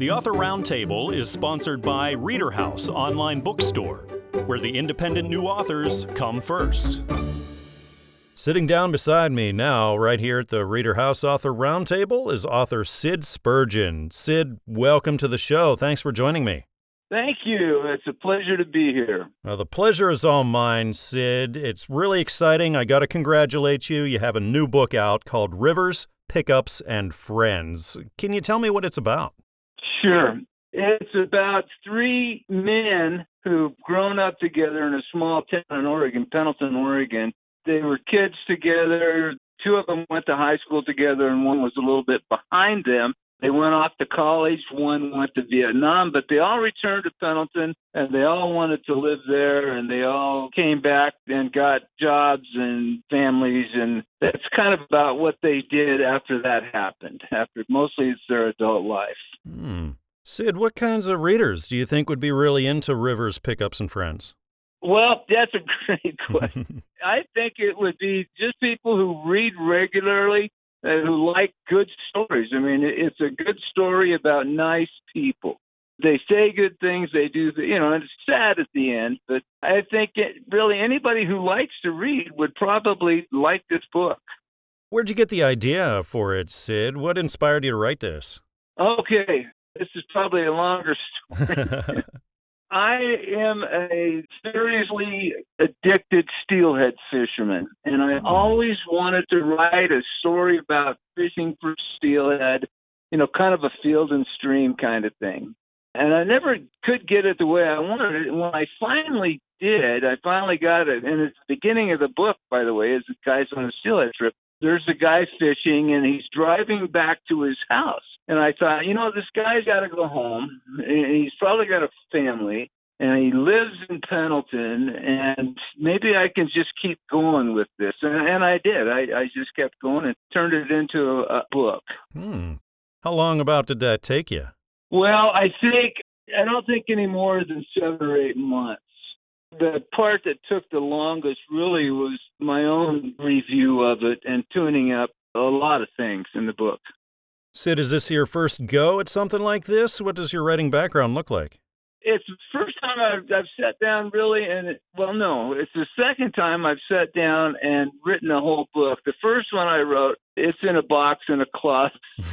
The Author Roundtable is sponsored by Reader House Online Bookstore, where the independent new authors come first. Sitting down beside me now, right here at the Reader House Author Roundtable, is author Sid Spurgeon. Sid, welcome to the show. Thanks for joining me. Thank you. It's a pleasure to be here. Well, the pleasure is all mine, Sid. It's really exciting. I got to congratulate you. You have a new book out called Rivers, Pickups, and Friends. Can you tell me what it's about? Sure. It's about three men who've grown up together in a small town in Oregon, Pendleton, Oregon, they were kids together. Two of them went to high school together, and one was a little bit behind them. They went off to college. One went to Vietnam, but they all returned to Pendleton and they all wanted to live there and they all came back and got jobs and families. And that's kind of about what they did after that happened. After mostly it's their adult life. Hmm. Sid, what kinds of readers do you think would be really into Rivers, Pickups, and Friends? Well, that's a great question. I think it would be just people who read regularly who like good stories. I mean, it's a good story about nice people. They say good things, they do, you know, and it's sad at the end, but I think it, really anybody who likes to read would probably like this book. Where'd you get the idea for it, Sid? What inspired you to write this? Okay, this is probably a longer story. I am a seriously addicted steelhead fisherman, and I always wanted to write a story about fishing for steelhead, you know, kind of a field and stream kind of thing. And I never could get it the way I wanted it. And when I finally did, I finally got it. And it's the beginning of the book, by the way, is the guy's on a steelhead trip. There's a guy fishing, and he's driving back to his house and I thought, you know, this guy's got to go home. And he's probably got a family, and he lives in Pendleton. And maybe I can just keep going with this. And, and I did. I, I just kept going and turned it into a, a book. Hmm. How long about did that take you? Well, I think I don't think any more than seven or eight months. The part that took the longest really was my own review of it and tuning up a lot of things in the book. Sid, is this your first go at something like this? What does your writing background look like? It's the first time I've, I've sat down really, and it, well, no, it's the second time I've sat down and written a whole book. The first one I wrote, it's in a box in a closet,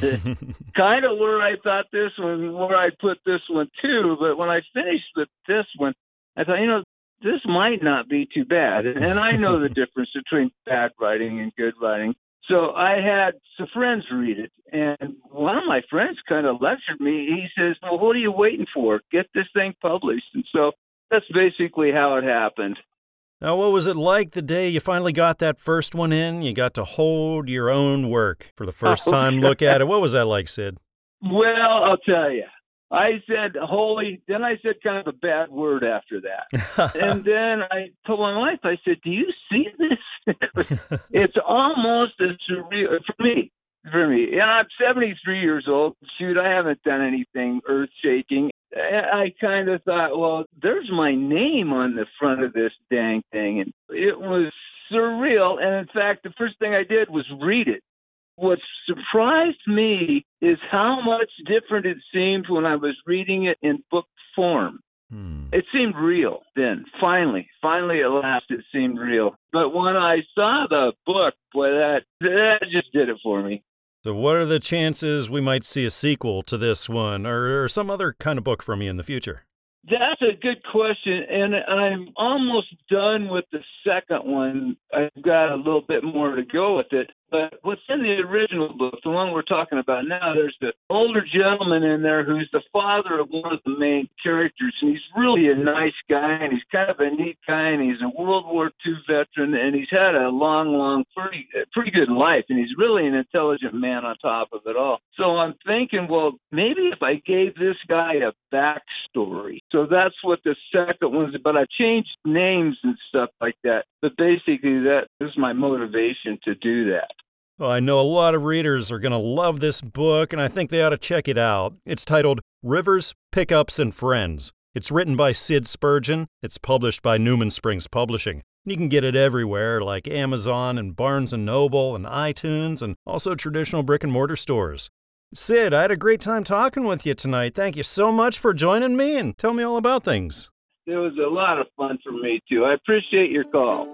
kind of where I thought this one, where I put this one too. But when I finished with this one, I thought, you know, this might not be too bad. And I know the difference between bad writing and good writing. So I had some friends read it, and one of my friends kind of lectured me. He says, "Well, what are you waiting for? Get this thing published." And so that's basically how it happened. Now, what was it like the day you finally got that first one in? You got to hold your own work for the first oh, time, look at it. What was that like, Sid? Well, I'll tell you. I said holy. Then I said kind of a bad word after that. and then I told my wife, I said, "Do you see this? it's almost as surreal for me. For me, and I'm 73 years old. Shoot, I haven't done anything earth shaking. I kind of thought, well, there's my name on the front of this dang thing, and it was surreal. And in fact, the first thing I did was read it what surprised me is how much different it seemed when I was reading it in book form. Hmm. It seemed real then. Finally, finally, at last, it seemed real. But when I saw the book, boy, that that just did it for me. So, what are the chances we might see a sequel to this one, or, or some other kind of book from you in the future? That's a good question, and I'm almost done with the second one. I've got a little bit more to go with it. But what's in the original book, the one we're talking about now, there's the older gentleman in there who's the father of one of the main characters, and he's really a nice guy, and he's kind of a neat guy, and he's a World War II veteran, and he's had a long, long, pretty, pretty good life, and he's really an intelligent man on top of it all. So I'm thinking, well, maybe if I gave this guy a backstory. So that's what the second one's. But I changed names and stuff like that. But basically, that is my motivation to do that. Well, I know a lot of readers are going to love this book, and I think they ought to check it out. It's titled Rivers, Pickups, and Friends. It's written by Sid Spurgeon. It's published by Newman Springs Publishing. You can get it everywhere, like Amazon and Barnes & Noble and iTunes, and also traditional brick and mortar stores. Sid, I had a great time talking with you tonight. Thank you so much for joining me and tell me all about things. It was a lot of fun for me, too. I appreciate your call.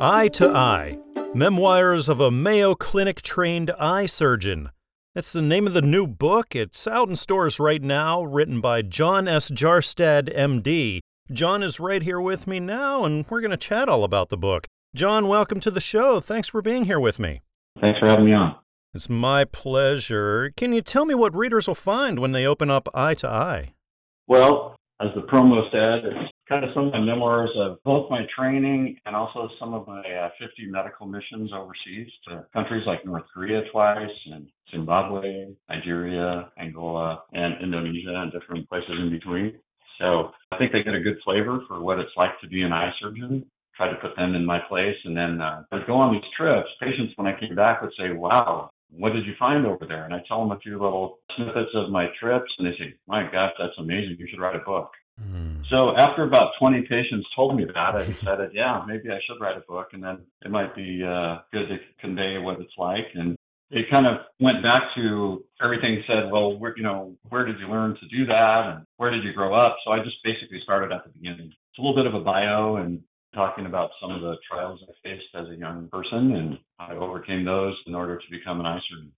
Eye to Eye Memoirs of a Mayo Clinic Trained Eye Surgeon. That's the name of the new book. It's out in stores right now, written by John S. Jarstad, MD. John is right here with me now, and we're going to chat all about the book. John, welcome to the show. Thanks for being here with me. Thanks for having me on. It's my pleasure. Can you tell me what readers will find when they open up Eye to Eye? Well, as the promo said, it's kind of some of my memoirs of both my training and also some of my uh, 50 medical missions overseas to countries like North Korea twice and Zimbabwe, Nigeria, Angola, and Indonesia and different places in between. So I think they get a good flavor for what it's like to be an eye surgeon. Try to put them in my place, and then uh, I'd go on these trips. Patients, when I came back, would say, "Wow, what did you find over there?" And I tell them a few little snippets of my trips, and they say, "My gosh, that's amazing! You should write a book." Mm. So after about 20 patients told me that, I decided, yeah, maybe I should write a book, and then it might be uh, good to convey what it's like. And it kind of went back to everything said, well, where, you know, where did you learn to do that, and where did you grow up? So I just basically started at the beginning. It's a little bit of a bio and talking about some of the trials I faced as a young person, and I overcame those in order to become an eye surgeon.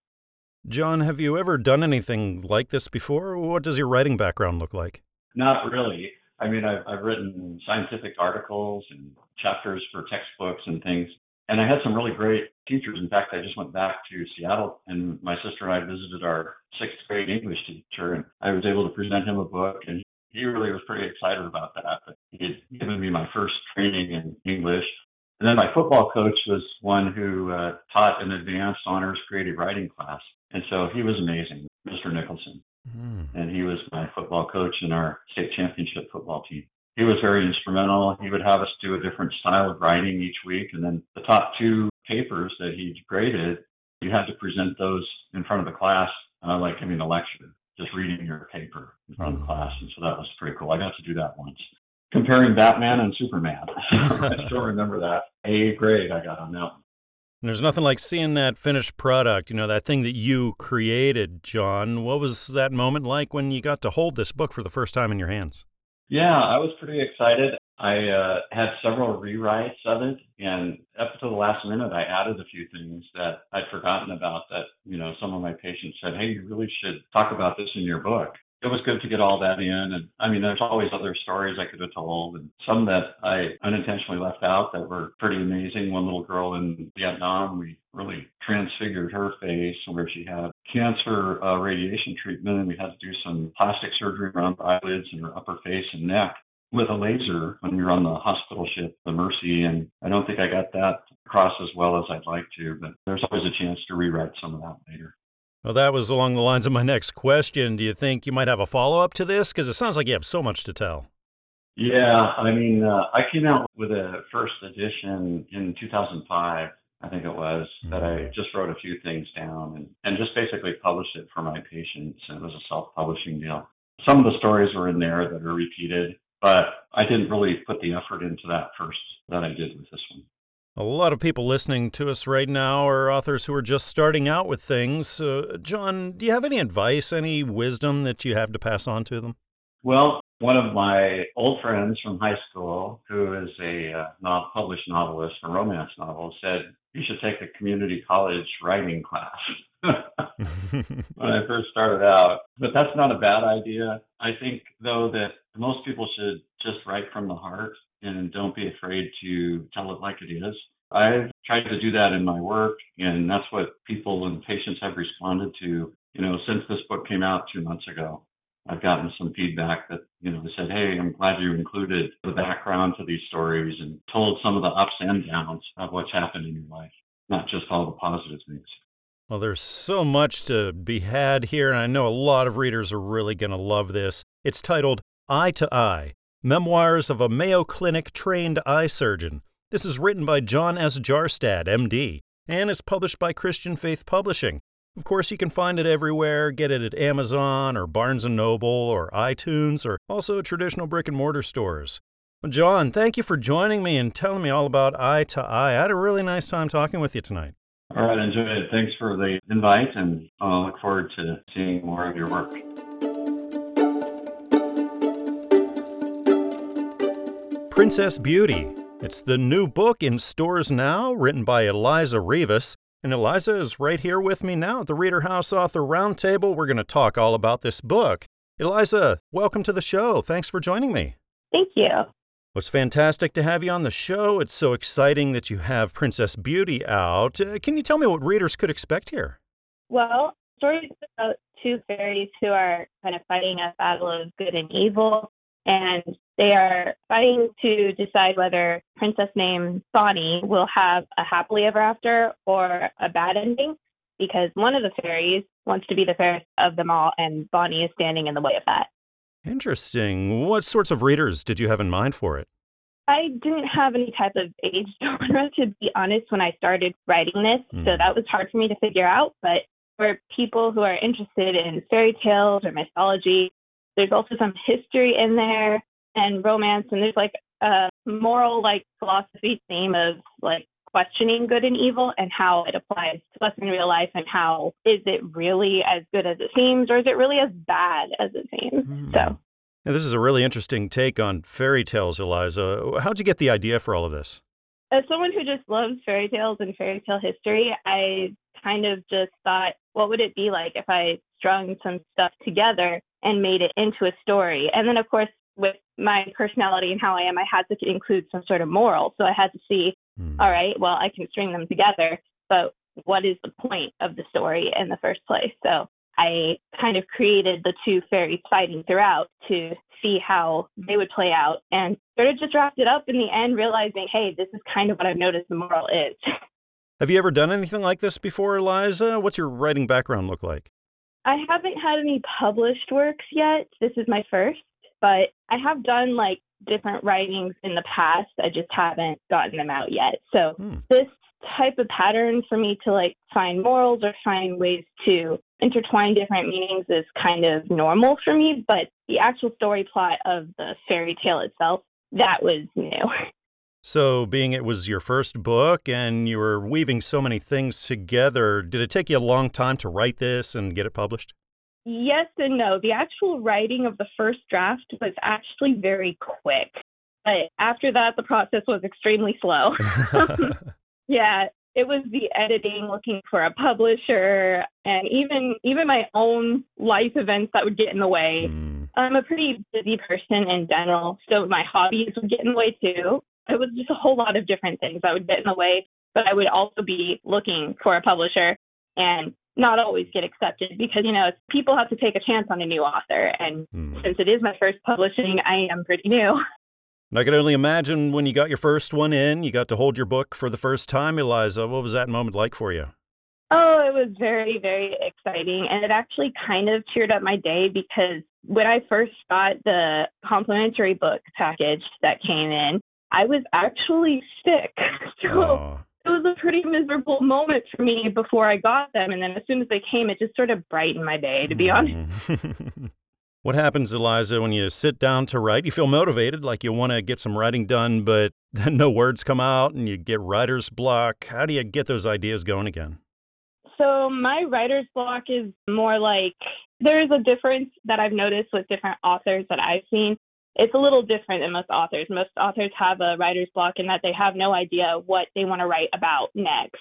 John, have you ever done anything like this before? What does your writing background look like? Not really. I mean, I've, I've written scientific articles and chapters for textbooks and things. And I had some really great teachers. In fact, I just went back to Seattle and my sister and I visited our sixth grade English teacher and I was able to present him a book and he really was pretty excited about that. But he had given me my first training in English. And then my football coach was one who uh, taught an advanced honors creative writing class. And so he was amazing, Mr. Nicholson. Mm. And he was my football coach in our state championship football team. He was very instrumental. He would have us do a different style of writing each week. And then the top two papers that he graded, you had to present those in front of the class, uh, like giving a lecture, just reading your paper in front of mm. class. And so that was pretty cool. I got to do that once. Comparing Batman and Superman. I still remember that. A grade I got on that one. And there's nothing like seeing that finished product, you know, that thing that you created, John. What was that moment like when you got to hold this book for the first time in your hands? Yeah, I was pretty excited. I uh, had several rewrites of it, and up to the last minute, I added a few things that I'd forgotten about. That you know, some of my patients said, "Hey, you really should talk about this in your book." it was good to get all that in. And I mean, there's always other stories I could have told, and some that I unintentionally left out that were pretty amazing. One little girl in Vietnam, we really transfigured her face where she had cancer uh, radiation treatment, and we had to do some plastic surgery around the eyelids and her upper face and neck with a laser when you're on the hospital ship, the Mercy. And I don't think I got that across as well as I'd like to, but there's always a chance to rewrite some of that later. Well, that was along the lines of my next question. Do you think you might have a follow up to this? Because it sounds like you have so much to tell. Yeah, I mean, uh, I came out with a first edition in 2005, I think it was, mm-hmm. that I just wrote a few things down and, and just basically published it for my patients. And it was a self publishing deal. Some of the stories were in there that are repeated, but I didn't really put the effort into that first that I did with this one. A lot of people listening to us right now are authors who are just starting out with things. Uh, John, do you have any advice, any wisdom that you have to pass on to them? Well, one of my old friends from high school, who is a uh, published novelist, a romance novel, said you should take a community college writing class. when I first started out. But that's not a bad idea. I think, though, that most people should just write from the heart and don't be afraid to tell it like it is. I've tried to do that in my work, and that's what people and patients have responded to, you know, since this book came out two months ago. I've gotten some feedback that, you know, they said, hey, I'm glad you included the background to these stories and told some of the ups and downs of what's happened in your life, not just all the positive things. Well, there's so much to be had here, and I know a lot of readers are really going to love this. It's titled Eye to Eye Memoirs of a Mayo Clinic Trained Eye Surgeon. This is written by John S. Jarstad, MD, and is published by Christian Faith Publishing. Of course, you can find it everywhere. Get it at Amazon or Barnes & Noble or iTunes or also traditional brick and mortar stores. John, thank you for joining me and telling me all about Eye to Eye. I had a really nice time talking with you tonight. All right, enjoyed it. Thanks for the invite, and I look forward to seeing more of your work. Princess Beauty. It's the new book in stores now, written by Eliza Rivas. And Eliza is right here with me now at the Reader House Author Roundtable. We're going to talk all about this book. Eliza, welcome to the show. Thanks for joining me. Thank you. It's fantastic to have you on the show. It's so exciting that you have Princess Beauty out. Uh, can you tell me what readers could expect here? Well, stories about two fairies who are kind of fighting a battle of good and evil, and they are fighting to decide whether princess named Bonnie will have a happily ever after or a bad ending because one of the fairies wants to be the fairest of them all and Bonnie is standing in the way of that. Interesting. What sorts of readers did you have in mind for it? I didn't have any type of age genre to be honest when I started writing this, mm. so hmm. that was hard for me to figure out, but for people who are interested in fairy tales or mythology, there's also some history in there and romance, and there's like a moral, like philosophy theme of like questioning good and evil and how it applies to us in real life and how is it really as good as it seems or is it really as bad as it seems? Mm. So. Now, this is a really interesting take on fairy tales, Eliza. How'd you get the idea for all of this? As someone who just loves fairy tales and fairy tale history, I kind of just thought, what would it be like if I strung some stuff together and made it into a story? And then, of course, with my personality and how I am, I had to include some sort of moral. So I had to see, mm. all right, well, I can string them together, but what is the point of the story in the first place? So I kind of created the two fairies fighting throughout to see how they would play out and sort of just wrapped it up in the end, realizing, hey, this is kind of what I've noticed the moral is. Have you ever done anything like this before, Eliza? What's your writing background look like? I haven't had any published works yet. This is my first but I have done like different writings in the past. I just haven't gotten them out yet. So hmm. this type of pattern for me to like find morals or find ways to intertwine different meanings is kind of normal for me, but the actual story plot of the fairy tale itself, that was new. So, being it was your first book and you were weaving so many things together, did it take you a long time to write this and get it published? Yes and no. The actual writing of the first draft was actually very quick. But after that, the process was extremely slow. yeah, it was the editing, looking for a publisher, and even even my own life events that would get in the way. Mm. I'm a pretty busy person in general, so my hobbies would get in the way too. It was just a whole lot of different things that would get in the way, but I would also be looking for a publisher. And not always get accepted because you know people have to take a chance on a new author and mm. since it is my first publishing i am pretty new and i can only imagine when you got your first one in you got to hold your book for the first time eliza what was that moment like for you oh it was very very exciting and it actually kind of cheered up my day because when i first got the complimentary book package that came in i was actually sick so oh it was a pretty miserable moment for me before I got them. And then as soon as they came, it just sort of brightened my day, to be mm-hmm. honest. what happens, Eliza, when you sit down to write? You feel motivated, like you want to get some writing done, but then no words come out and you get writer's block. How do you get those ideas going again? So, my writer's block is more like there is a difference that I've noticed with different authors that I've seen it's a little different than most authors. Most authors have a writer's block in that they have no idea what they want to write about next.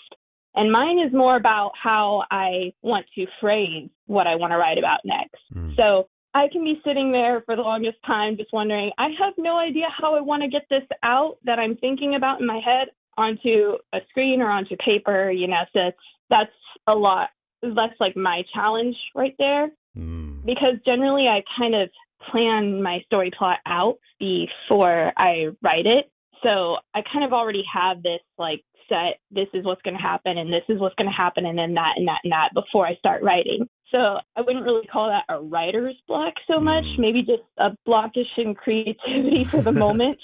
And mine is more about how I want to phrase what I want to write about next. Mm. So I can be sitting there for the longest time just wondering, I have no idea how I want to get this out that I'm thinking about in my head onto a screen or onto paper, you know, so that's, a lot. That's like my challenge right there. Mm. because generally I kind of plan my story plot out before I write it. So I kind of already have this like set, this is what's going to happen, and this is what's going to happen, and then that and that and that before I start writing. So I wouldn't really call that a writer's block so much, Mm. maybe just a blockish in creativity for the moment.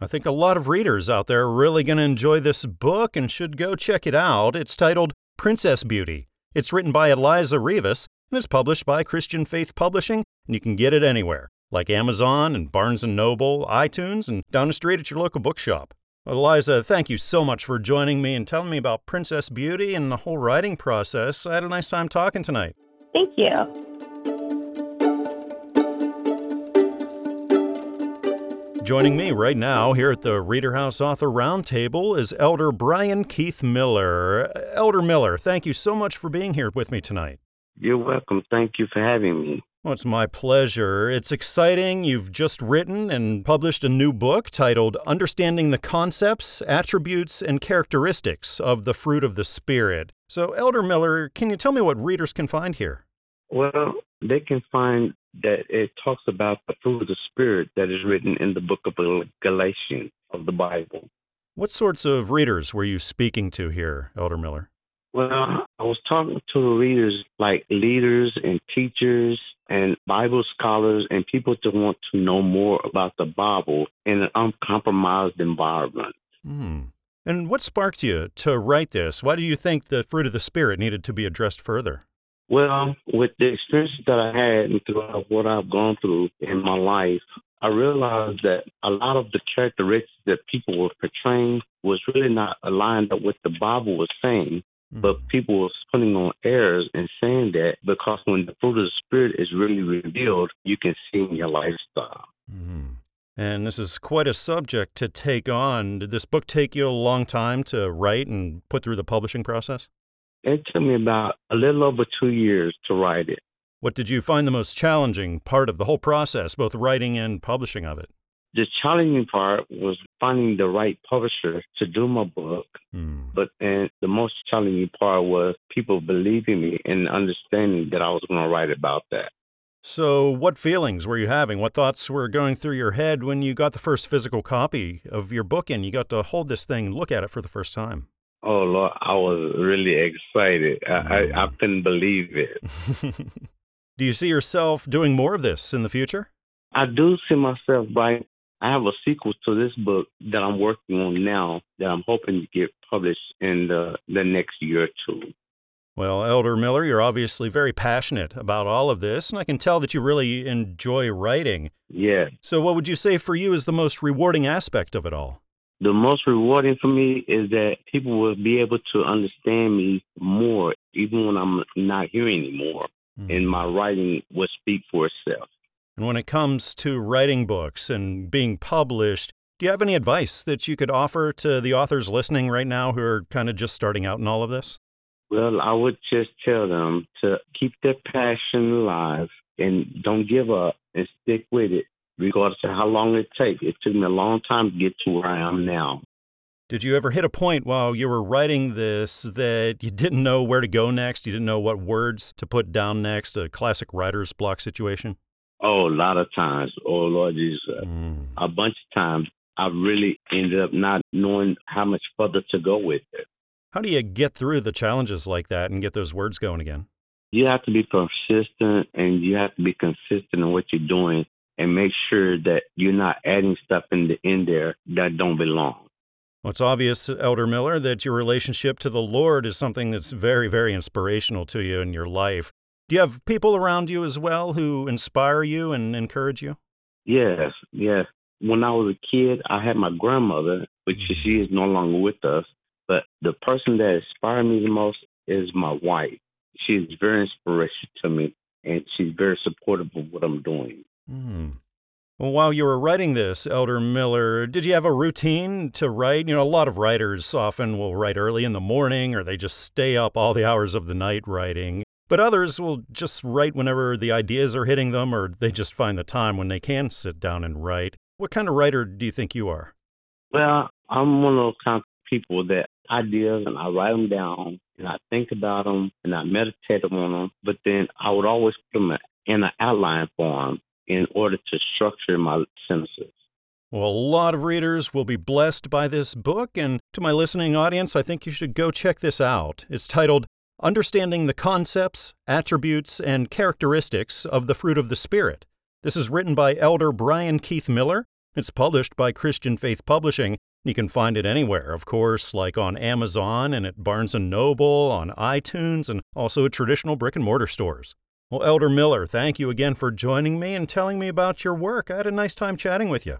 I think a lot of readers out there are really going to enjoy this book and should go check it out. It's titled Princess Beauty. It's written by Eliza Rivas and is published by Christian Faith Publishing, and you can get it anywhere, like Amazon and Barnes & Noble, iTunes, and down the street at your local bookshop. Eliza, thank you so much for joining me and telling me about Princess Beauty and the whole writing process. I had a nice time talking tonight. Thank you. Joining me right now here at the Reader House Author Roundtable is Elder Brian Keith Miller. Elder Miller, thank you so much for being here with me tonight. You're welcome. Thank you for having me. Well, it's my pleasure. It's exciting. You've just written and published a new book titled Understanding the Concepts, Attributes, and Characteristics of the Fruit of the Spirit. So, Elder Miller, can you tell me what readers can find here? Well, they can find that it talks about the fruit of the Spirit that is written in the book of Galatians of the Bible. What sorts of readers were you speaking to here, Elder Miller? Well, I was talking to readers like leaders and teachers and Bible scholars and people that want to know more about the Bible in an uncompromised environment. Hmm. And what sparked you to write this? Why do you think the fruit of the Spirit needed to be addressed further? Well, with the experience that I had and throughout what I've gone through in my life, I realized that a lot of the characteristics that people were portraying was really not aligned up with the Bible was saying. But people was putting on airs and saying that because when the fruit of the Spirit is really revealed, you can see in your lifestyle. Mm-hmm. And this is quite a subject to take on. Did this book take you a long time to write and put through the publishing process? It took me about a little over two years to write it. What did you find the most challenging part of the whole process, both writing and publishing of it? The challenging part was finding the right publisher to do my book. Hmm. But and the most challenging part was people believing me and understanding that I was going to write about that. So, what feelings were you having? What thoughts were going through your head when you got the first physical copy of your book and you got to hold this thing and look at it for the first time? Oh Lord, I was really excited. I I, I couldn't believe it. Do you see yourself doing more of this in the future? I do see myself right. I have a sequel to this book that I'm working on now that I'm hoping to get published in the the next year or two. Well, Elder Miller, you're obviously very passionate about all of this, and I can tell that you really enjoy writing. Yeah. So, what would you say for you is the most rewarding aspect of it all? The most rewarding for me is that people will be able to understand me more, even when I'm not here anymore, and mm-hmm. my writing will speak for itself. And when it comes to writing books and being published, do you have any advice that you could offer to the authors listening right now who are kind of just starting out in all of this? Well, I would just tell them to keep their passion alive and don't give up and stick with it, regardless of how long it takes. It took me a long time to get to where I am now. Did you ever hit a point while you were writing this that you didn't know where to go next? You didn't know what words to put down next? A classic writer's block situation? Oh, a lot of times. Oh, Lord Jesus. Mm. A bunch of times I really ended up not knowing how much further to go with it. How do you get through the challenges like that and get those words going again? You have to be persistent and you have to be consistent in what you're doing and make sure that you're not adding stuff in the in there that don't belong. Well, it's obvious, Elder Miller, that your relationship to the Lord is something that's very, very inspirational to you in your life. Do you have people around you as well who inspire you and encourage you? Yes, yes. When I was a kid, I had my grandmother, which she is no longer with us. But the person that inspired me the most is my wife. She's very inspirational to me, and she's very supportive of what I'm doing. Hmm. Well, while you were writing this, Elder Miller, did you have a routine to write? You know, a lot of writers often will write early in the morning or they just stay up all the hours of the night writing. But others will just write whenever the ideas are hitting them or they just find the time when they can sit down and write. What kind of writer do you think you are? Well, I'm one of those kind of people that ideas and I write them down and I think about them and I meditate on them. But then I would always put them in an outline form in order to structure my sentences. Well, a lot of readers will be blessed by this book, and to my listening audience, I think you should go check this out. It's titled Understanding the Concepts, Attributes, and Characteristics of the Fruit of the Spirit. This is written by Elder Brian Keith Miller. It's published by Christian Faith Publishing. You can find it anywhere, of course, like on Amazon and at Barnes & Noble, on iTunes, and also at traditional brick and mortar stores. Well, Elder Miller, thank you again for joining me and telling me about your work. I had a nice time chatting with you.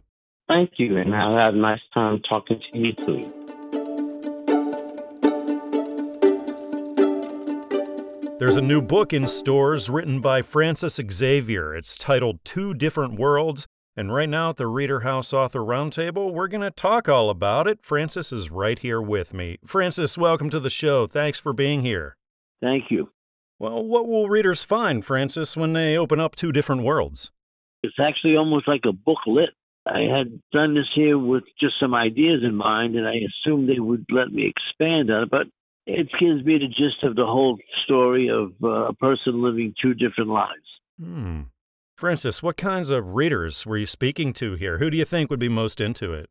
Thank you, and I had a nice time talking to you too. There's a new book in stores written by Francis Xavier. It's titled Two Different Worlds. And right now at the Reader House Author Roundtable, we're going to talk all about it. Francis is right here with me. Francis, welcome to the show. Thanks for being here. Thank you. Well, what will readers find, Francis, when they open up Two Different Worlds? It's actually almost like a booklet I had done this here with just some ideas in mind, and I assumed they would let me expand on it, but it gives me the gist of the whole story of uh, a person living two different lives. Hmm. Francis, what kinds of readers were you speaking to here? Who do you think would be most into it?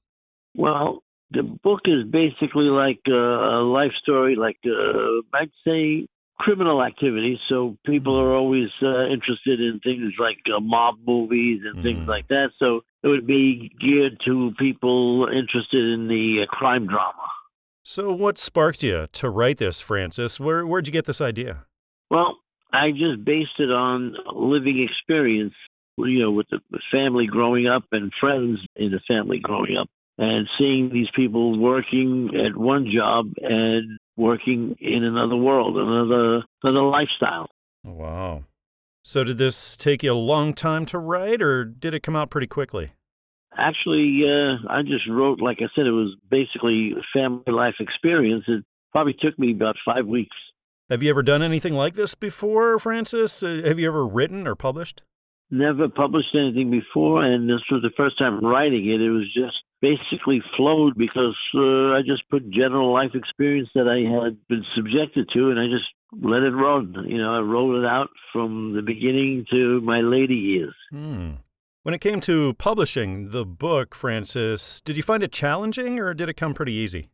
Well, the book is basically like a life story, like uh, I'd say criminal activities. So people are always uh, interested in things like uh, mob movies and mm. things like that. So it would be geared to people interested in the uh, crime drama. So, what sparked you to write this, Francis? Where where'd you get this idea? Well, I just based it on living experience. You know, with the family growing up and friends in the family growing up, and seeing these people working at one job and working in another world, another another lifestyle. Wow. So did this take you a long time to write or did it come out pretty quickly? Actually, uh, I just wrote, like I said, it was basically family life experience. It probably took me about five weeks. Have you ever done anything like this before, Francis? Uh, have you ever written or published? Never published anything before, and this was the first time writing it. It was just basically flowed because uh, I just put general life experience that I had been subjected to, and I just let it run. You know, I wrote it out from the beginning to my later years. Hmm. When it came to publishing the book, Francis, did you find it challenging or did it come pretty easy?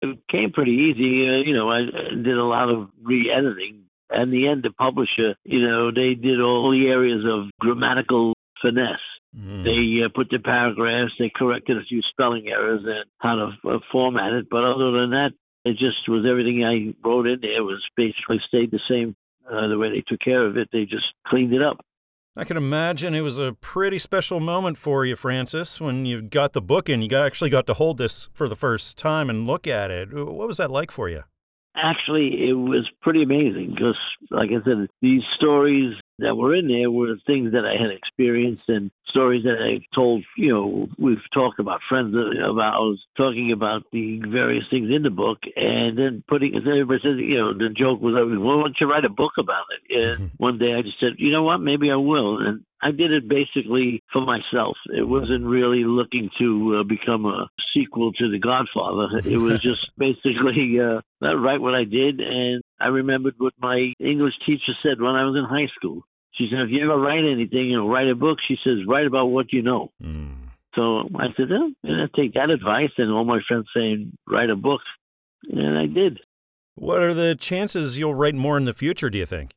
It came pretty easy. Uh, you know, I did a lot of re editing. And the end, the publisher, you know, they did all the areas of grammatical finesse Mm. They uh, put the paragraphs, they corrected a few spelling errors and how to uh, format it. But other than that, it just was everything I wrote in there was basically stayed the same. Uh, the way they took care of it, they just cleaned it up. I can imagine it was a pretty special moment for you, Francis, when you got the book and you got, actually got to hold this for the first time and look at it. What was that like for you? Actually, it was pretty amazing because, like I said, these stories that were in there were things that I had experienced and stories that I told. You know, we've talked about friends of ours talking about the various things in the book, and then putting. As Everybody says, you know, the joke was, "Well, why don't you write a book about it?" And one day I just said, "You know what? Maybe I will." And I did it basically for myself. It wasn't really looking to uh, become a sequel to The Godfather. It was just basically uh, write what I did. And I remembered what my English teacher said when I was in high school. She said, if you ever write anything, you know, write a book. She says, write about what you know. Mm. So I said, oh, I take that advice. And all my friends saying, write a book. And I did. What are the chances you'll write more in the future, do you think?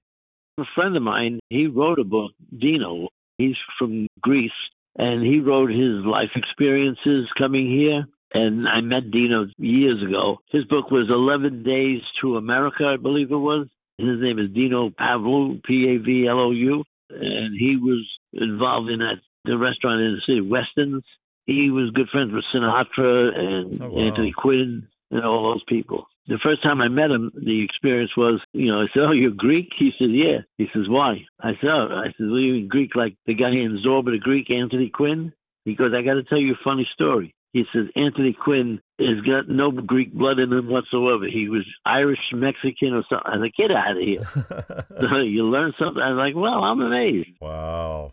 A friend of mine, he wrote a book, Dino. He's from Greece, and he wrote his life experiences coming here. And I met Dino years ago. His book was 11 Days to America, I believe it was. His name is Dino Pavlou, P A V L O U, and he was involved in that the restaurant in the city, Weston's. He was good friends with Sinatra and oh, wow. Anthony Quinn and all those people. The first time I met him, the experience was, you know, I said, "Oh, you're Greek?" He said, "Yeah." He says, "Why?" I said, "Oh," I said, "Well, you Greek like the guy in Zorba the Greek, Anthony Quinn?" He goes, "I got to tell you a funny story." He says Anthony Quinn has got no Greek blood in him whatsoever. He was Irish, Mexican, or something. I was like, get out of here. you learn something. I was like, well, I'm amazed. Wow.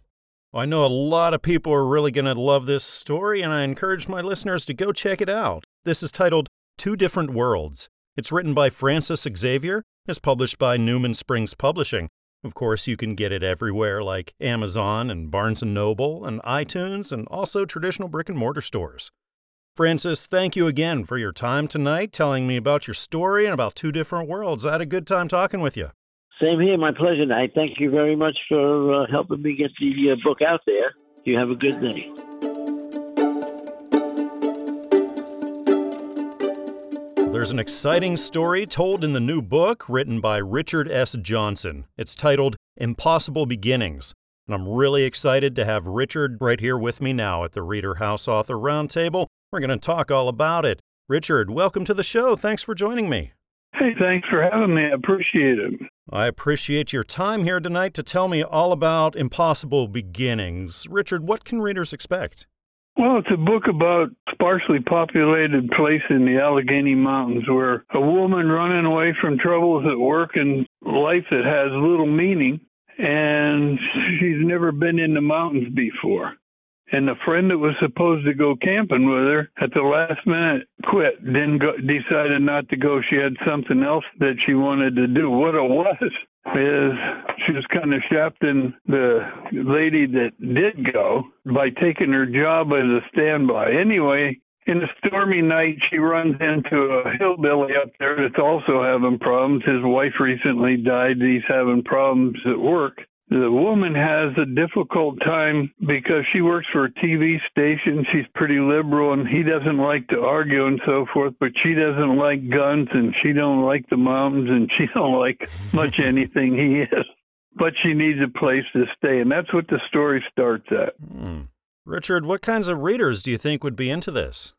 Well, I know a lot of people are really going to love this story, and I encourage my listeners to go check it out. This is titled Two Different Worlds. It's written by Francis Xavier, is published by Newman Springs Publishing. Of course, you can get it everywhere like Amazon and Barnes & Noble and iTunes and also traditional brick and mortar stores. Francis, thank you again for your time tonight telling me about your story and about two different worlds. I had a good time talking with you. Same here, my pleasure. I thank you very much for uh, helping me get the uh, book out there. You have a good day. There's an exciting story told in the new book written by Richard S. Johnson. It's titled Impossible Beginnings. And I'm really excited to have Richard right here with me now at the Reader House Author Roundtable. We're going to talk all about it. Richard, welcome to the show. Thanks for joining me. Hey, thanks for having me. I appreciate it. I appreciate your time here tonight to tell me all about Impossible Beginnings. Richard, what can readers expect? Well, it's a book about a sparsely populated place in the Allegheny Mountains where a woman running away from troubles at work and life that has little meaning, and she's never been in the mountains before. And the friend that was supposed to go camping with her at the last minute quit, then go, decided not to go. She had something else that she wanted to do. What it was is she was kind of shafting the lady that did go by taking her job as a standby. Anyway, in a stormy night, she runs into a hillbilly up there that's also having problems. His wife recently died. He's having problems at work the woman has a difficult time because she works for a TV station. She's pretty liberal and he doesn't like to argue and so forth, but she doesn't like guns and she don't like the mountains and she don't like much anything he is. But she needs a place to stay and that's what the story starts at. Hmm. Richard, what kinds of readers do you think would be into this?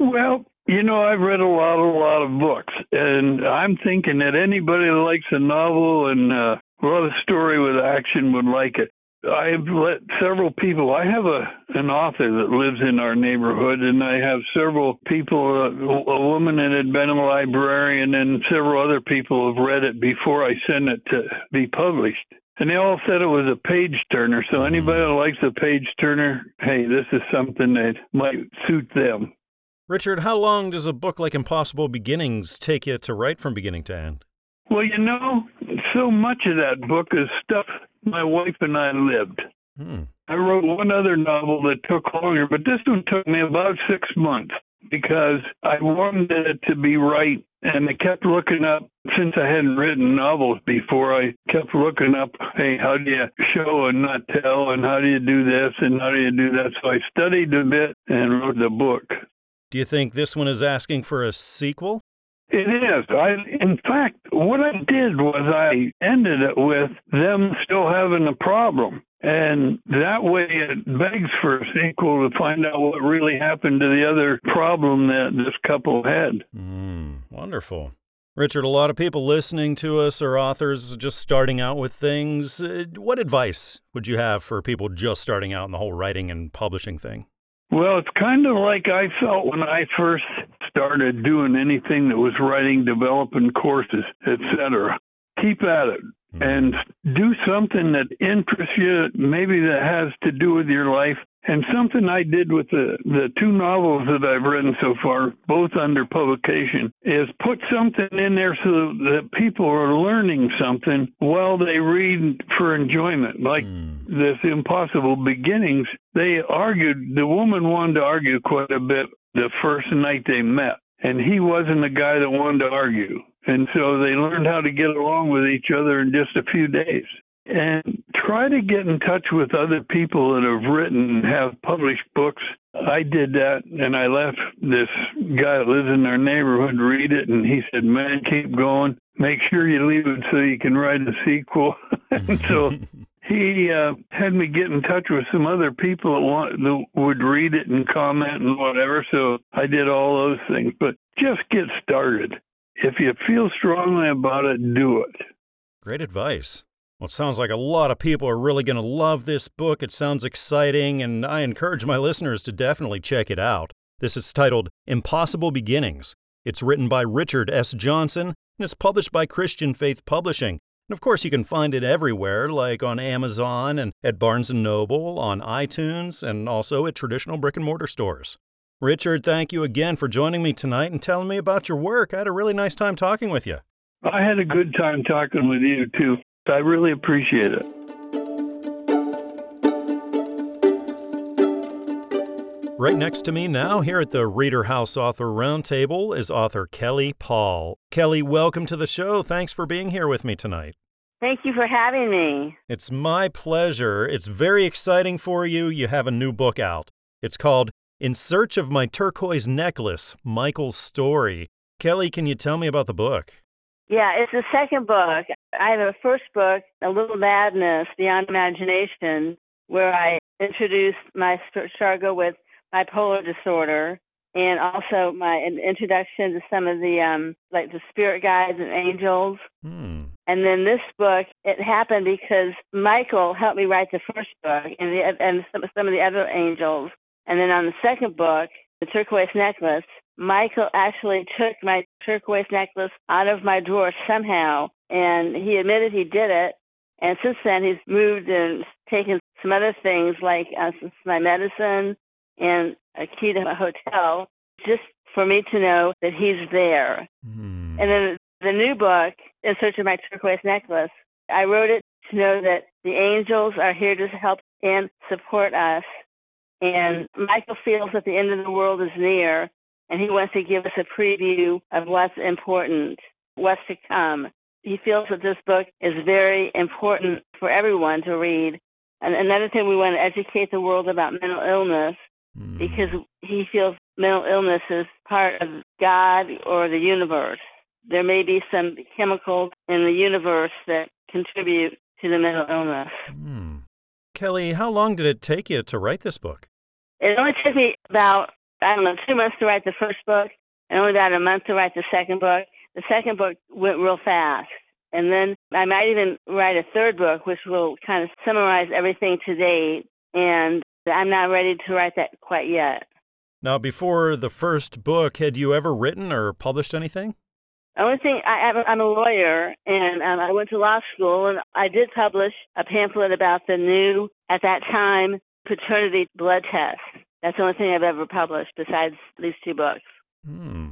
Well, you know, I've read a lot, a lot of books, and I'm thinking that anybody that likes a novel and uh, well, a story with action would like it. I've let several people. I have a an author that lives in our neighborhood, and I have several people. A, a woman that had been a librarian, and several other people have read it before I sent it to be published. And they all said it was a page turner. So anybody that likes a page turner, hey, this is something that might suit them. Richard, how long does a book like Impossible Beginnings take you to write from beginning to end? Well, you know, so much of that book is stuff my wife and I lived. Hmm. I wrote one other novel that took longer, but this one took me about six months because I wanted it to be right. And I kept looking up, since I hadn't written novels before, I kept looking up, hey, how do you show and not tell? And how do you do this? And how do you do that? So I studied a bit and wrote the book. Do you think this one is asking for a sequel? It is. I, in fact, what I did was I ended it with them still having a problem. And that way it begs for a sequel to find out what really happened to the other problem that this couple had. Mm, wonderful. Richard, a lot of people listening to us are authors just starting out with things. Uh, what advice would you have for people just starting out in the whole writing and publishing thing? Well, it's kind of like I felt when I first started doing anything that was writing, developing courses, etc. Keep at it mm-hmm. and do something that interests you, maybe that has to do with your life. And something I did with the, the two novels that I've written so far, both under publication, is put something in there so that people are learning something while they read for enjoyment. Like mm. this Impossible Beginnings, they argued, the woman wanted to argue quite a bit the first night they met. And he wasn't the guy that wanted to argue. And so they learned how to get along with each other in just a few days and try to get in touch with other people that have written and have published books. I did that and I left this guy that lives in our neighborhood read it and he said, Man, keep going. Make sure you leave it so you can write a sequel. and so he uh, had me get in touch with some other people that, want, that would read it and comment and whatever. So I did all those things. But just get started. If you feel strongly about it, do it. Great advice. Well, it sounds like a lot of people are really going to love this book. It sounds exciting, and I encourage my listeners to definitely check it out. This is titled Impossible Beginnings. It's written by Richard S. Johnson and is published by Christian Faith Publishing. And of course, you can find it everywhere, like on Amazon and at Barnes & Noble, on iTunes, and also at traditional brick and mortar stores. Richard, thank you again for joining me tonight and telling me about your work. I had a really nice time talking with you. I had a good time talking with you, too. I really appreciate it. Right next to me now, here at the Reader House Author Roundtable, is author Kelly Paul. Kelly, welcome to the show. Thanks for being here with me tonight. Thank you for having me. It's my pleasure. It's very exciting for you. You have a new book out. It's called In Search of My Turquoise Necklace Michael's Story. Kelly, can you tell me about the book? Yeah, it's the second book. I have a first book, A Little Madness Beyond Imagination, where I introduced my struggle with bipolar disorder and also my introduction to some of the um like the spirit guides and angels. Hmm. And then this book, it happened because Michael helped me write the first book and the, and some, some of the other angels. And then on the second book, the turquoise necklace, Michael actually took my turquoise necklace out of my drawer somehow, and he admitted he did it. And since then, he's moved and taken some other things like uh, my medicine and a key to a hotel just for me to know that he's there. Hmm. And then the new book, In Search of My Turquoise Necklace, I wrote it to know that the angels are here to help and support us. And Michael feels that the end of the world is near, and he wants to give us a preview of what's important, what's to come. He feels that this book is very important for everyone to read. And another thing, we want to educate the world about mental illness Hmm. because he feels mental illness is part of God or the universe. There may be some chemicals in the universe that contribute to the mental illness. Hmm. Kelly, how long did it take you to write this book? It only took me about, I don't know, two months to write the first book and only about a month to write the second book. The second book went real fast. And then I might even write a third book, which will kind of summarize everything to date. And I'm not ready to write that quite yet. Now, before the first book, had you ever written or published anything? Only thing I, I'm, I'm a lawyer, and um, I went to law school, and I did publish a pamphlet about the new, at that time, paternity blood test. That's the only thing I've ever published besides these two books. Hmm.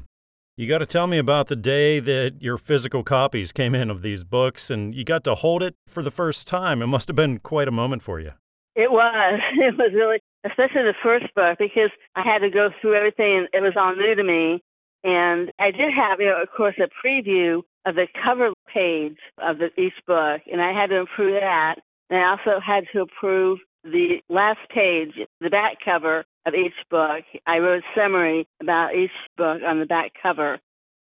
You got to tell me about the day that your physical copies came in of these books and you got to hold it for the first time. It must have been quite a moment for you. It was. It was really, especially the first book, because I had to go through everything. and It was all new to me. And I did have, you know, of course, a preview of the cover page of the, each book, and I had to approve that. And I also had to approve the last page, the back cover of each book. I wrote a summary about each book on the back cover.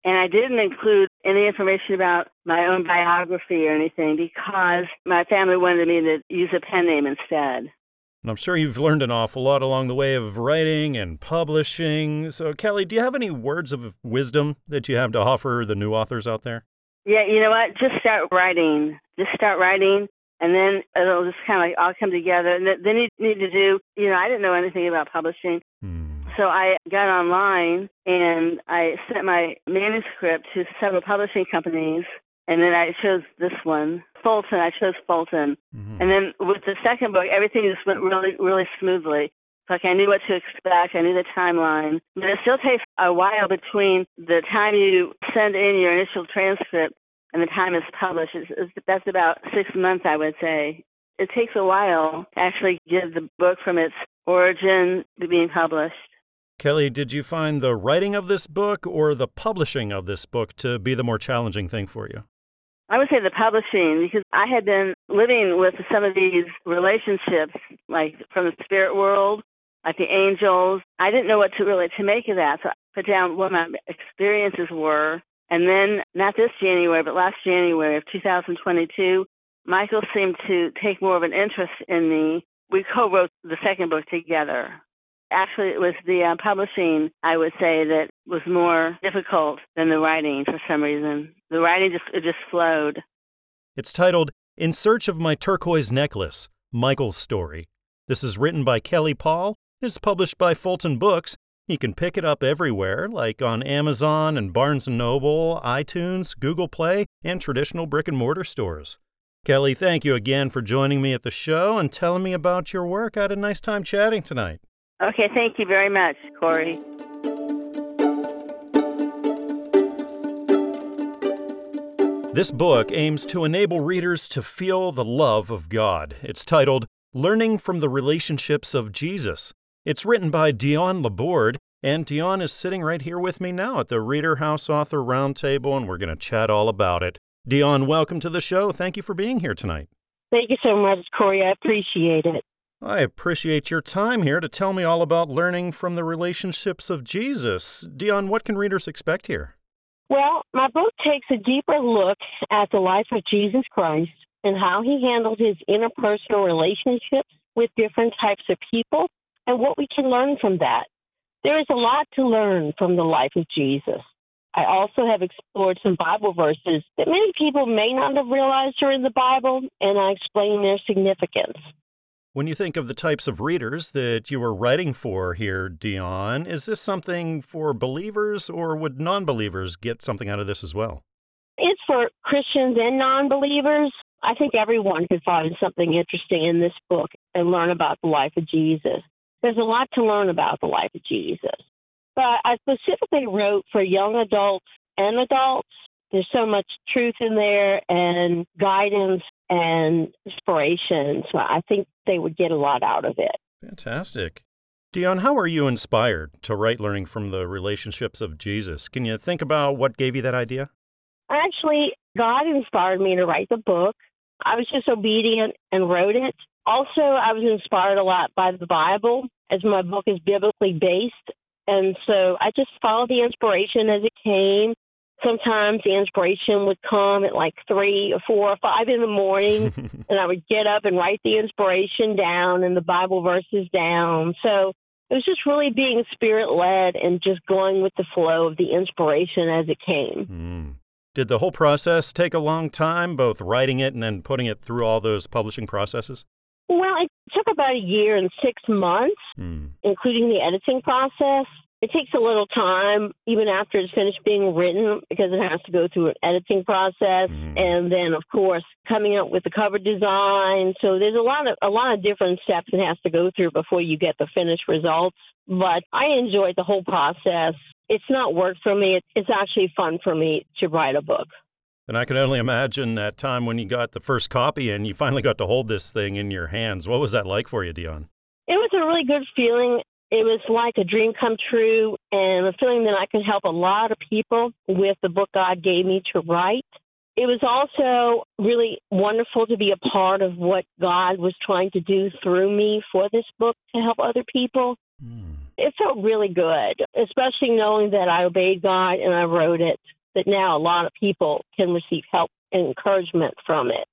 And I didn't include any information about my own biography or anything because my family wanted me to use a pen name instead. And I'm sure you've learned an awful lot along the way of writing and publishing. So, Kelly, do you have any words of wisdom that you have to offer the new authors out there? Yeah, you know what? Just start writing. Just start writing, and then it'll just kind of like all come together. And then you need to do, you know, I didn't know anything about publishing. Hmm. So I got online and I sent my manuscript to several publishing companies, and then I chose this one, Fulton. I chose Fulton, Mhm. and then with the second book, everything just went really, really smoothly. Like I knew what to expect, I knew the timeline, but it still takes a while between the time you send in your initial transcript and the time it's published. It's, it's, that's about six months, I would say. It takes a while to actually get the book from its origin to being published. Kelly, did you find the writing of this book or the publishing of this book to be the more challenging thing for you? I would say the publishing because I had been living with some of these relationships, like from the spirit world, like the angels. I didn't know what to really to make of that, so I put down what my experiences were. And then, not this January, but last January of 2022, Michael seemed to take more of an interest in me. We co-wrote the second book together. Actually, it was the uh, publishing, I would say, that was more difficult than the writing for some reason. The writing just it just flowed. It's titled In Search of My Turquoise Necklace Michael's Story. This is written by Kelly Paul. It's published by Fulton Books. You can pick it up everywhere, like on Amazon and Barnes & Noble, iTunes, Google Play, and traditional brick and mortar stores. Kelly, thank you again for joining me at the show and telling me about your work. I had a nice time chatting tonight. Okay, thank you very much, Corey. This book aims to enable readers to feel the love of God. It's titled Learning from the Relationships of Jesus. It's written by Dion Laborde, and Dion is sitting right here with me now at the Reader House Author Roundtable, and we're going to chat all about it. Dion, welcome to the show. Thank you for being here tonight. Thank you so much, Corey. I appreciate it. I appreciate your time here to tell me all about learning from the relationships of Jesus. Dion, what can readers expect here? Well, my book takes a deeper look at the life of Jesus Christ and how he handled his interpersonal relationships with different types of people and what we can learn from that. There is a lot to learn from the life of Jesus. I also have explored some Bible verses that many people may not have realized are in the Bible, and I explain their significance. When you think of the types of readers that you were writing for here, Dion, is this something for believers or would non believers get something out of this as well? It's for Christians and non believers. I think everyone could find something interesting in this book and learn about the life of Jesus. There's a lot to learn about the life of Jesus. But I specifically wrote for young adults and adults. There's so much truth in there and guidance and inspiration. So I think they would get a lot out of it. Fantastic. Dion, how are you inspired to write learning from the relationships of Jesus? Can you think about what gave you that idea? Actually, God inspired me to write the book. I was just obedient and wrote it. Also, I was inspired a lot by the Bible, as my book is biblically based. And so I just followed the inspiration as it came sometimes the inspiration would come at like three or four or five in the morning and i would get up and write the inspiration down and the bible verses down so it was just really being spirit led and just going with the flow of the inspiration as it came mm. did the whole process take a long time both writing it and then putting it through all those publishing processes took about a year and six months mm. including the editing process it takes a little time, even after it's finished being written, because it has to go through an editing process, mm-hmm. and then, of course, coming up with the cover design. So there's a lot of a lot of different steps it has to go through before you get the finished results. But I enjoyed the whole process. It's not work for me. It's actually fun for me to write a book. And I can only imagine that time when you got the first copy and you finally got to hold this thing in your hands. What was that like for you, Dion? It was a really good feeling it was like a dream come true and a feeling that I could help a lot of people with the book God gave me to write. It was also really wonderful to be a part of what God was trying to do through me for this book to help other people. Mm. It felt really good, especially knowing that I obeyed God and I wrote it, that now a lot of people can receive help and encouragement from it.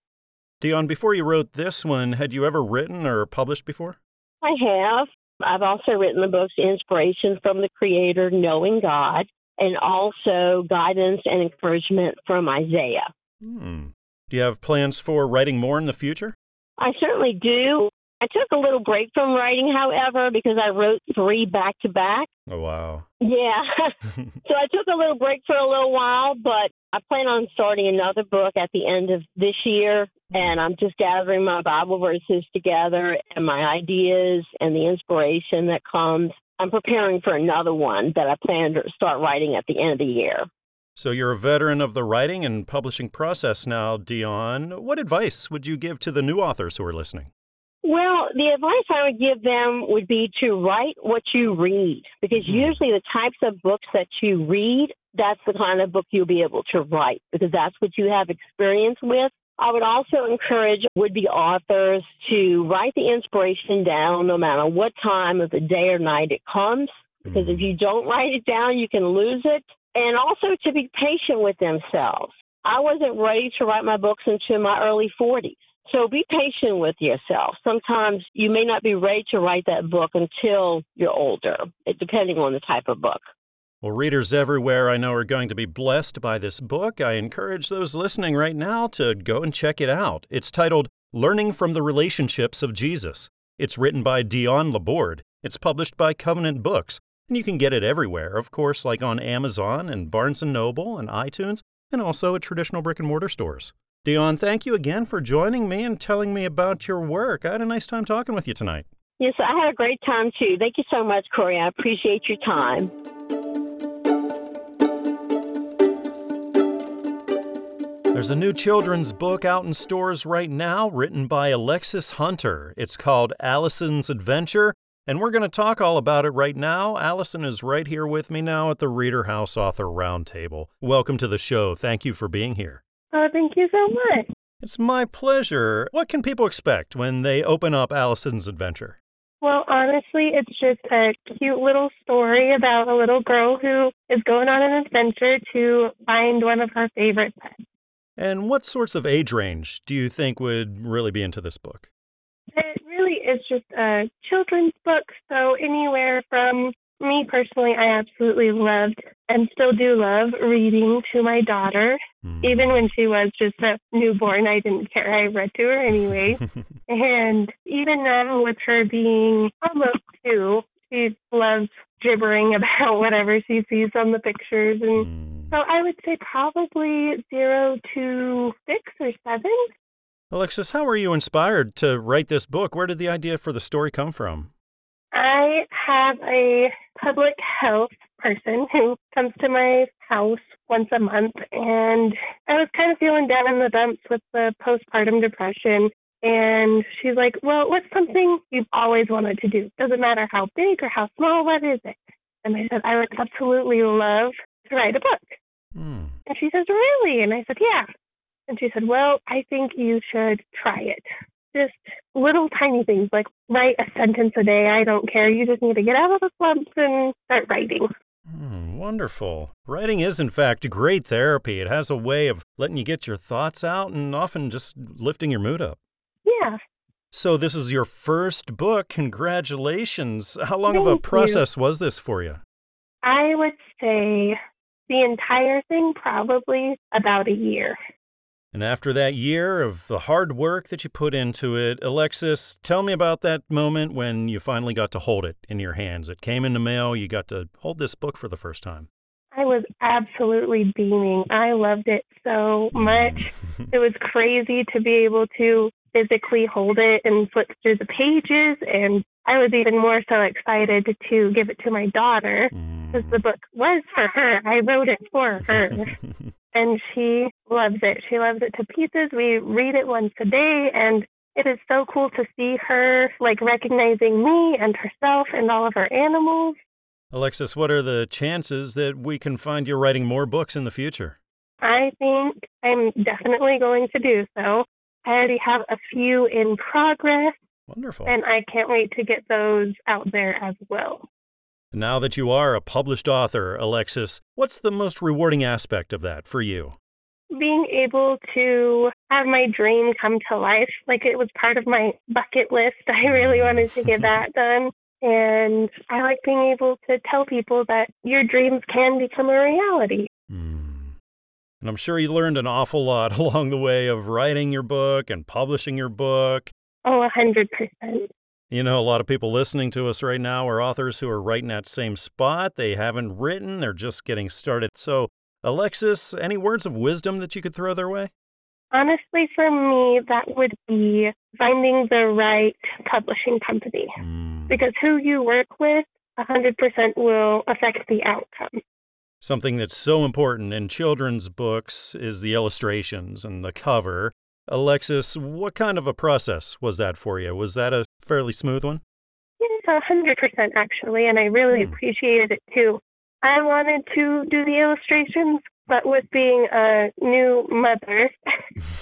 Dion, before you wrote this one, had you ever written or published before? I have. I've also written the books Inspiration from the Creator, Knowing God, and also guidance and encouragement from Isaiah. Hmm. Do you have plans for writing more in the future? I certainly do. I took a little break from writing, however, because I wrote three back to back. Oh, wow. Yeah. so I took a little break for a little while, but I plan on starting another book at the end of this year. Mm-hmm. And I'm just gathering my Bible verses together and my ideas and the inspiration that comes. I'm preparing for another one that I plan to start writing at the end of the year. So you're a veteran of the writing and publishing process now, Dion. What advice would you give to the new authors who are listening? Well, the advice I would give them would be to write what you read because mm-hmm. usually the types of books that you read, that's the kind of book you'll be able to write because that's what you have experience with. I would also encourage would be authors to write the inspiration down no matter what time of the day or night it comes because if mm-hmm. you don't write it down, you can lose it. And also to be patient with themselves. I wasn't ready to write my books until my early 40s. So be patient with yourself. Sometimes you may not be ready to write that book until you're older, depending on the type of book. Well, readers everywhere I know are going to be blessed by this book. I encourage those listening right now to go and check it out. It's titled Learning from the Relationships of Jesus. It's written by Dion Laborde. It's published by Covenant Books, and you can get it everywhere, of course, like on Amazon and Barnes & Noble and iTunes, and also at traditional brick and mortar stores. Dion, thank you again for joining me and telling me about your work. I had a nice time talking with you tonight. Yes, I had a great time too. Thank you so much, Corey. I appreciate your time. There's a new children's book out in stores right now written by Alexis Hunter. It's called Allison's Adventure, and we're going to talk all about it right now. Allison is right here with me now at the Reader House Author Roundtable. Welcome to the show. Thank you for being here. Oh, thank you so much. It's my pleasure. What can people expect when they open up Allison's Adventure? Well, honestly, it's just a cute little story about a little girl who is going on an adventure to find one of her favorite pets. And what sorts of age range do you think would really be into this book? It really is just a children's book, so anywhere from me personally, I absolutely loved and still do love reading to my daughter. Mm. Even when she was just a newborn, I didn't care. I read to her anyway. and even now, with her being almost two, she loves gibbering about whatever she sees on the pictures. And mm. so I would say probably zero to six or seven. Alexis, how were you inspired to write this book? Where did the idea for the story come from? I have a public health person who comes to my house once a month, and I was kind of feeling down in the dumps with the postpartum depression. And she's like, Well, what's something you've always wanted to do? Doesn't matter how big or how small, what is it? And I said, I would absolutely love to write a book. Mm. And she says, Really? And I said, Yeah. And she said, Well, I think you should try it just little tiny things like write a sentence a day. I don't care. You just need to get out of the slumps and start writing. Mm, wonderful. Writing is, in fact, great therapy. It has a way of letting you get your thoughts out and often just lifting your mood up. Yeah. So, this is your first book. Congratulations. How long Thank of a process you. was this for you? I would say the entire thing probably about a year. And after that year of the hard work that you put into it, Alexis, tell me about that moment when you finally got to hold it in your hands. It came in the mail, you got to hold this book for the first time. I was absolutely beaming. I loved it so much. it was crazy to be able to physically hold it and flip through the pages. And I was even more so excited to give it to my daughter because the mm. book was for her. I wrote it for her. and she loves it. She loves it to pieces. We read it once a day and it is so cool to see her like recognizing me and herself and all of her animals. Alexis, what are the chances that we can find you writing more books in the future? I think I'm definitely going to do so. I already have a few in progress. Wonderful. And I can't wait to get those out there as well. Now that you are a published author, Alexis, what's the most rewarding aspect of that for you? Being able to have my dream come to life. Like it was part of my bucket list. I really wanted to get that done. And I like being able to tell people that your dreams can become a reality. Mm. And I'm sure you learned an awful lot along the way of writing your book and publishing your book. Oh, a hundred percent. You know, a lot of people listening to us right now are authors who are right in that same spot. They haven't written, they're just getting started. So, Alexis, any words of wisdom that you could throw their way? Honestly, for me, that would be finding the right publishing company. Mm. Because who you work with, 100% will affect the outcome. Something that's so important in children's books is the illustrations and the cover. Alexis, what kind of a process was that for you? Was that a fairly smooth one? Yes, a hundred percent actually, and I really hmm. appreciated it too. I wanted to do the illustrations, but with being a new mother,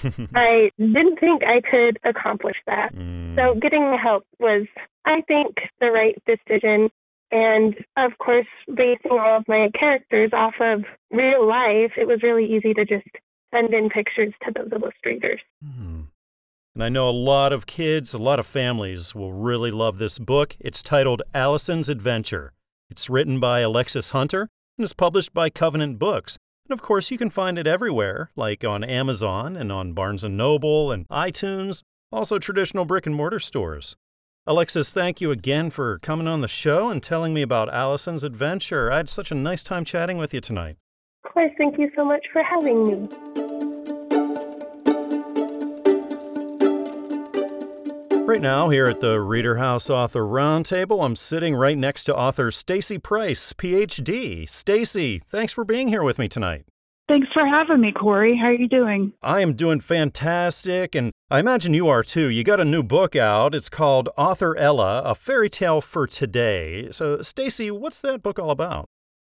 I didn't think I could accomplish that. Mm. So getting the help was, I think, the right decision. And of course, basing all of my characters off of real life, it was really easy to just send in pictures to those illustrators. Mm. And I know a lot of kids, a lot of families will really love this book. It's titled Allison's Adventure. It's written by Alexis Hunter and is published by Covenant Books. And of course, you can find it everywhere, like on Amazon and on Barnes & Noble and iTunes, also traditional brick and mortar stores. Alexis, thank you again for coming on the show and telling me about Allison's adventure. I had such a nice time chatting with you tonight. Of course, thank you so much for having me. Right now, here at the Reader House Author Roundtable, I'm sitting right next to author Stacy Price, PhD. Stacy, thanks for being here with me tonight. Thanks for having me, Corey. How are you doing? I am doing fantastic, and I imagine you are too. You got a new book out. It's called Author Ella, A Fairy Tale for Today. So, Stacy, what's that book all about?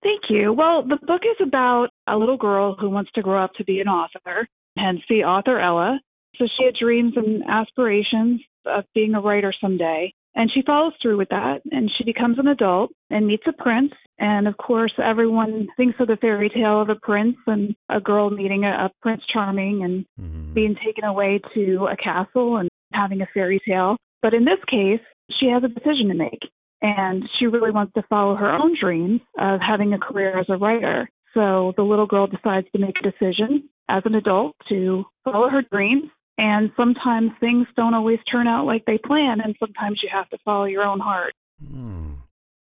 Thank you. Well, the book is about a little girl who wants to grow up to be an author, hence the author Ella. So she had dreams and aspirations of being a writer someday. And she follows through with that and she becomes an adult and meets a prince. And of course, everyone thinks of the fairy tale of a prince and a girl meeting a, a Prince Charming and mm-hmm. being taken away to a castle and having a fairy tale. But in this case, she has a decision to make and she really wants to follow her own dreams of having a career as a writer. So the little girl decides to make a decision as an adult to follow her dreams. And sometimes things don't always turn out like they plan, and sometimes you have to follow your own heart. Hmm.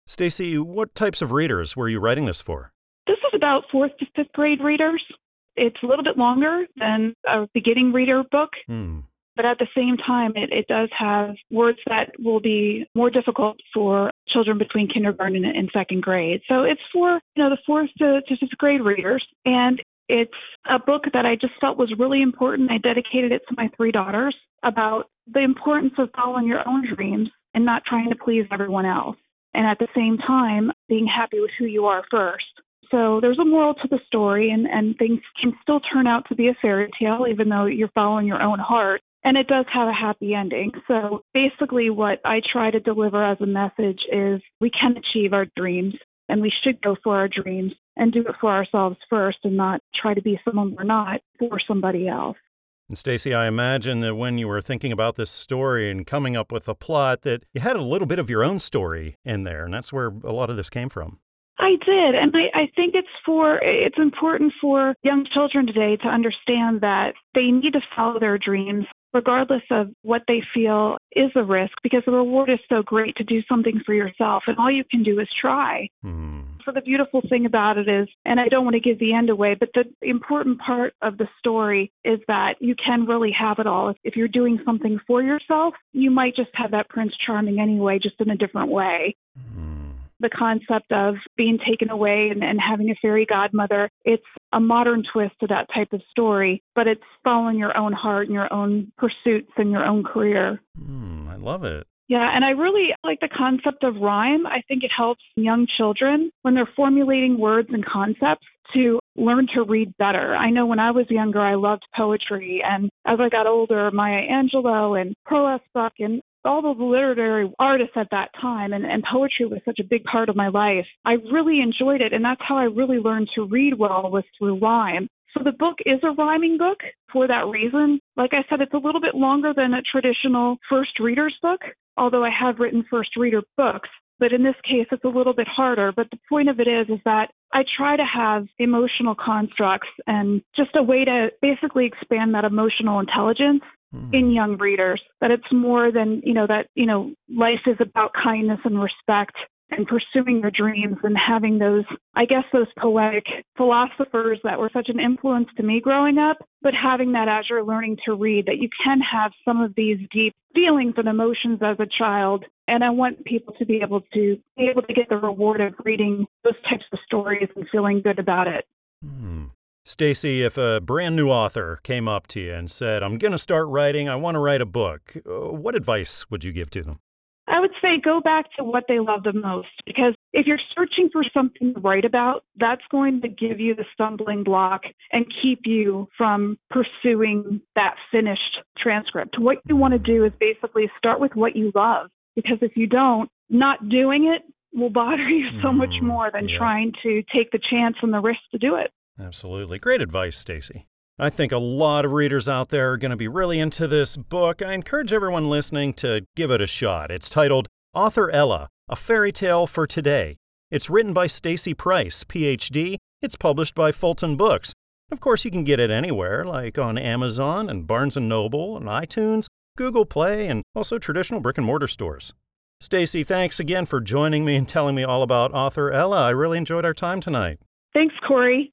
Stacy, what types of readers were you writing this for? This is about fourth to fifth grade readers. It's a little bit longer than a beginning reader book. Hmm. But at the same time, it, it does have words that will be more difficult for children between kindergarten and, and second grade. So it's for you know the fourth to, to fifth grade readers, and it's a book that I just felt was really important. I dedicated it to my three daughters about the importance of following your own dreams and not trying to please everyone else. And at the same time, being happy with who you are first. So there's a moral to the story, and, and things can still turn out to be a fairy tale, even though you're following your own heart. And it does have a happy ending. So basically, what I try to deliver as a message is we can achieve our dreams and we should go for our dreams and do it for ourselves first and not try to be someone we're not for somebody else. And Stacy, I imagine that when you were thinking about this story and coming up with a plot that you had a little bit of your own story in there, and that's where a lot of this came from. I did, and I, I think it's for it's important for young children today to understand that they need to follow their dreams regardless of what they feel is a risk, because the reward is so great to do something for yourself, and all you can do is try. Mm. So, the beautiful thing about it is, and I don't want to give the end away, but the important part of the story is that you can really have it all. If you're doing something for yourself, you might just have that Prince Charming anyway, just in a different way. Mm the concept of being taken away and, and having a fairy godmother. It's a modern twist to that type of story, but it's following your own heart and your own pursuits and your own career. Mm, I love it. Yeah, and I really like the concept of rhyme. I think it helps young children when they're formulating words and concepts to learn to read better. I know when I was younger, I loved poetry, and as I got older, Maya Angelou and Pearl S. Buck and all the literary artists at that time and, and poetry was such a big part of my life. I really enjoyed it and that's how I really learned to read well was through rhyme. So the book is a rhyming book for that reason. Like I said, it's a little bit longer than a traditional first reader's book, although I have written first reader books. But in this case, it's a little bit harder. But the point of it is, is that I try to have emotional constructs and just a way to basically expand that emotional intelligence mm. in young readers that it's more than you know that you know life is about kindness and respect and pursuing your dreams and having those i guess those poetic philosophers that were such an influence to me growing up but having that as you're learning to read that you can have some of these deep feelings and emotions as a child and i want people to be able to be able to get the reward of reading those types of stories and feeling good about it mm. Stacy, if a brand new author came up to you and said, I'm going to start writing, I want to write a book, uh, what advice would you give to them? I would say go back to what they love the most because if you're searching for something to write about, that's going to give you the stumbling block and keep you from pursuing that finished transcript. What you want to do is basically start with what you love because if you don't, not doing it will bother you so much mm, more than yeah. trying to take the chance and the risk to do it. Absolutely. Great advice, Stacy. I think a lot of readers out there are going to be really into this book. I encourage everyone listening to give it a shot. It's titled Author Ella: A Fairy Tale for Today. It's written by Stacy Price, PhD. It's published by Fulton Books. Of course, you can get it anywhere, like on Amazon and Barnes & Noble and iTunes, Google Play, and also traditional brick and mortar stores. Stacy, thanks again for joining me and telling me all about author Ella. I really enjoyed our time tonight. Thanks, Corey.